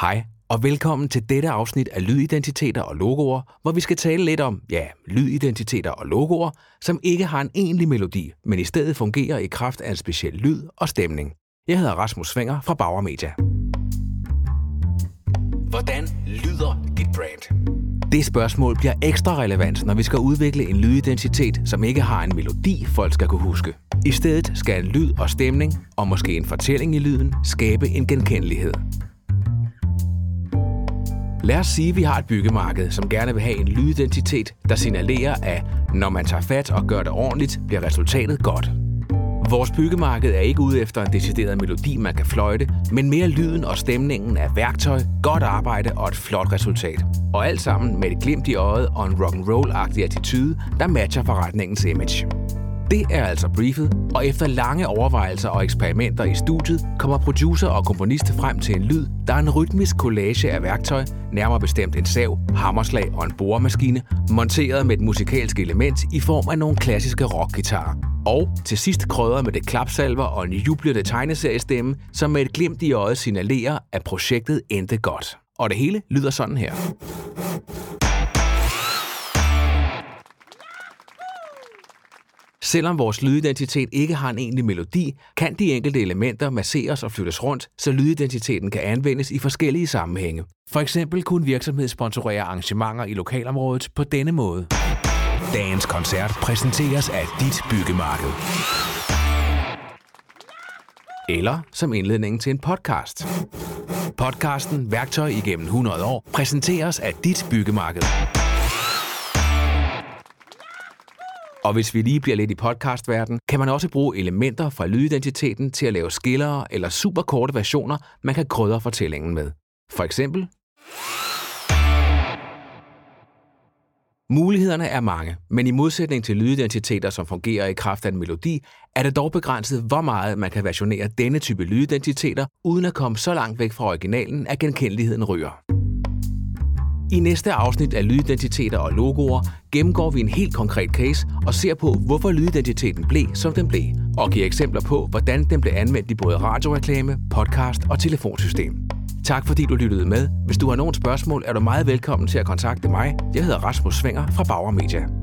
Hej, og velkommen til dette afsnit af Lydidentiteter og Logoer, hvor vi skal tale lidt om, ja, lydidentiteter og logoer, som ikke har en egentlig melodi, men i stedet fungerer i kraft af en speciel lyd og stemning. Jeg hedder Rasmus Svinger fra Bauer Media. Hvordan lyder dit brand? Det spørgsmål bliver ekstra relevant, når vi skal udvikle en lydidentitet, som ikke har en melodi, folk skal kunne huske. I stedet skal en lyd og stemning, og måske en fortælling i lyden, skabe en genkendelighed. Lad os sige, at vi har et byggemarked, som gerne vil have en lydidentitet, der signalerer, at når man tager fat og gør det ordentligt, bliver resultatet godt. Vores byggemarked er ikke ude efter en decideret melodi, man kan fløjte, men mere lyden og stemningen af værktøj, godt arbejde og et flot resultat. Og alt sammen med et glimt i øjet og en rock and roll-agtig attitude, der matcher forretningens image. Det er altså briefet, og efter lange overvejelser og eksperimenter i studiet, kommer producer og komponist frem til en lyd, der er en rytmisk collage af værktøj, nærmere bestemt en sav, hammerslag og en boremaskine, monteret med et musikalsk element i form af nogle klassiske rockgitarer. Og til sidst krydret med det klapsalver og en jublende tegneseriestemme, som med et glimt i øjet signalerer, at projektet endte godt. Og det hele lyder sådan her. Selvom vores lydidentitet ikke har en egentlig melodi, kan de enkelte elementer masseres og flyttes rundt, så lydidentiteten kan anvendes i forskellige sammenhænge. For eksempel kunne en virksomhed sponsorere arrangementer i lokalområdet på denne måde. Dagens koncert præsenteres af dit byggemarked. Eller som indledning til en podcast. Podcasten Værktøj igennem 100 år præsenteres af dit byggemarked. Og hvis vi lige bliver lidt i podcastverden, kan man også bruge elementer fra lydidentiteten til at lave skillere eller superkorte versioner, man kan krydre fortællingen med. For eksempel Mulighederne er mange, men i modsætning til lydidentiteter, som fungerer i kraft af en melodi, er det dog begrænset, hvor meget man kan versionere denne type lydidentiteter, uden at komme så langt væk fra originalen, at genkendeligheden ryger. I næste afsnit af Lydidentiteter og Logoer gennemgår vi en helt konkret case og ser på, hvorfor lydidentiteten blev, som den blev, og giver eksempler på, hvordan den blev anvendt i både radioreklame, podcast og telefonsystem. Tak fordi du lyttede med. Hvis du har nogle spørgsmål, er du meget velkommen til at kontakte mig. Jeg hedder Rasmus Svinger fra Bauer Media.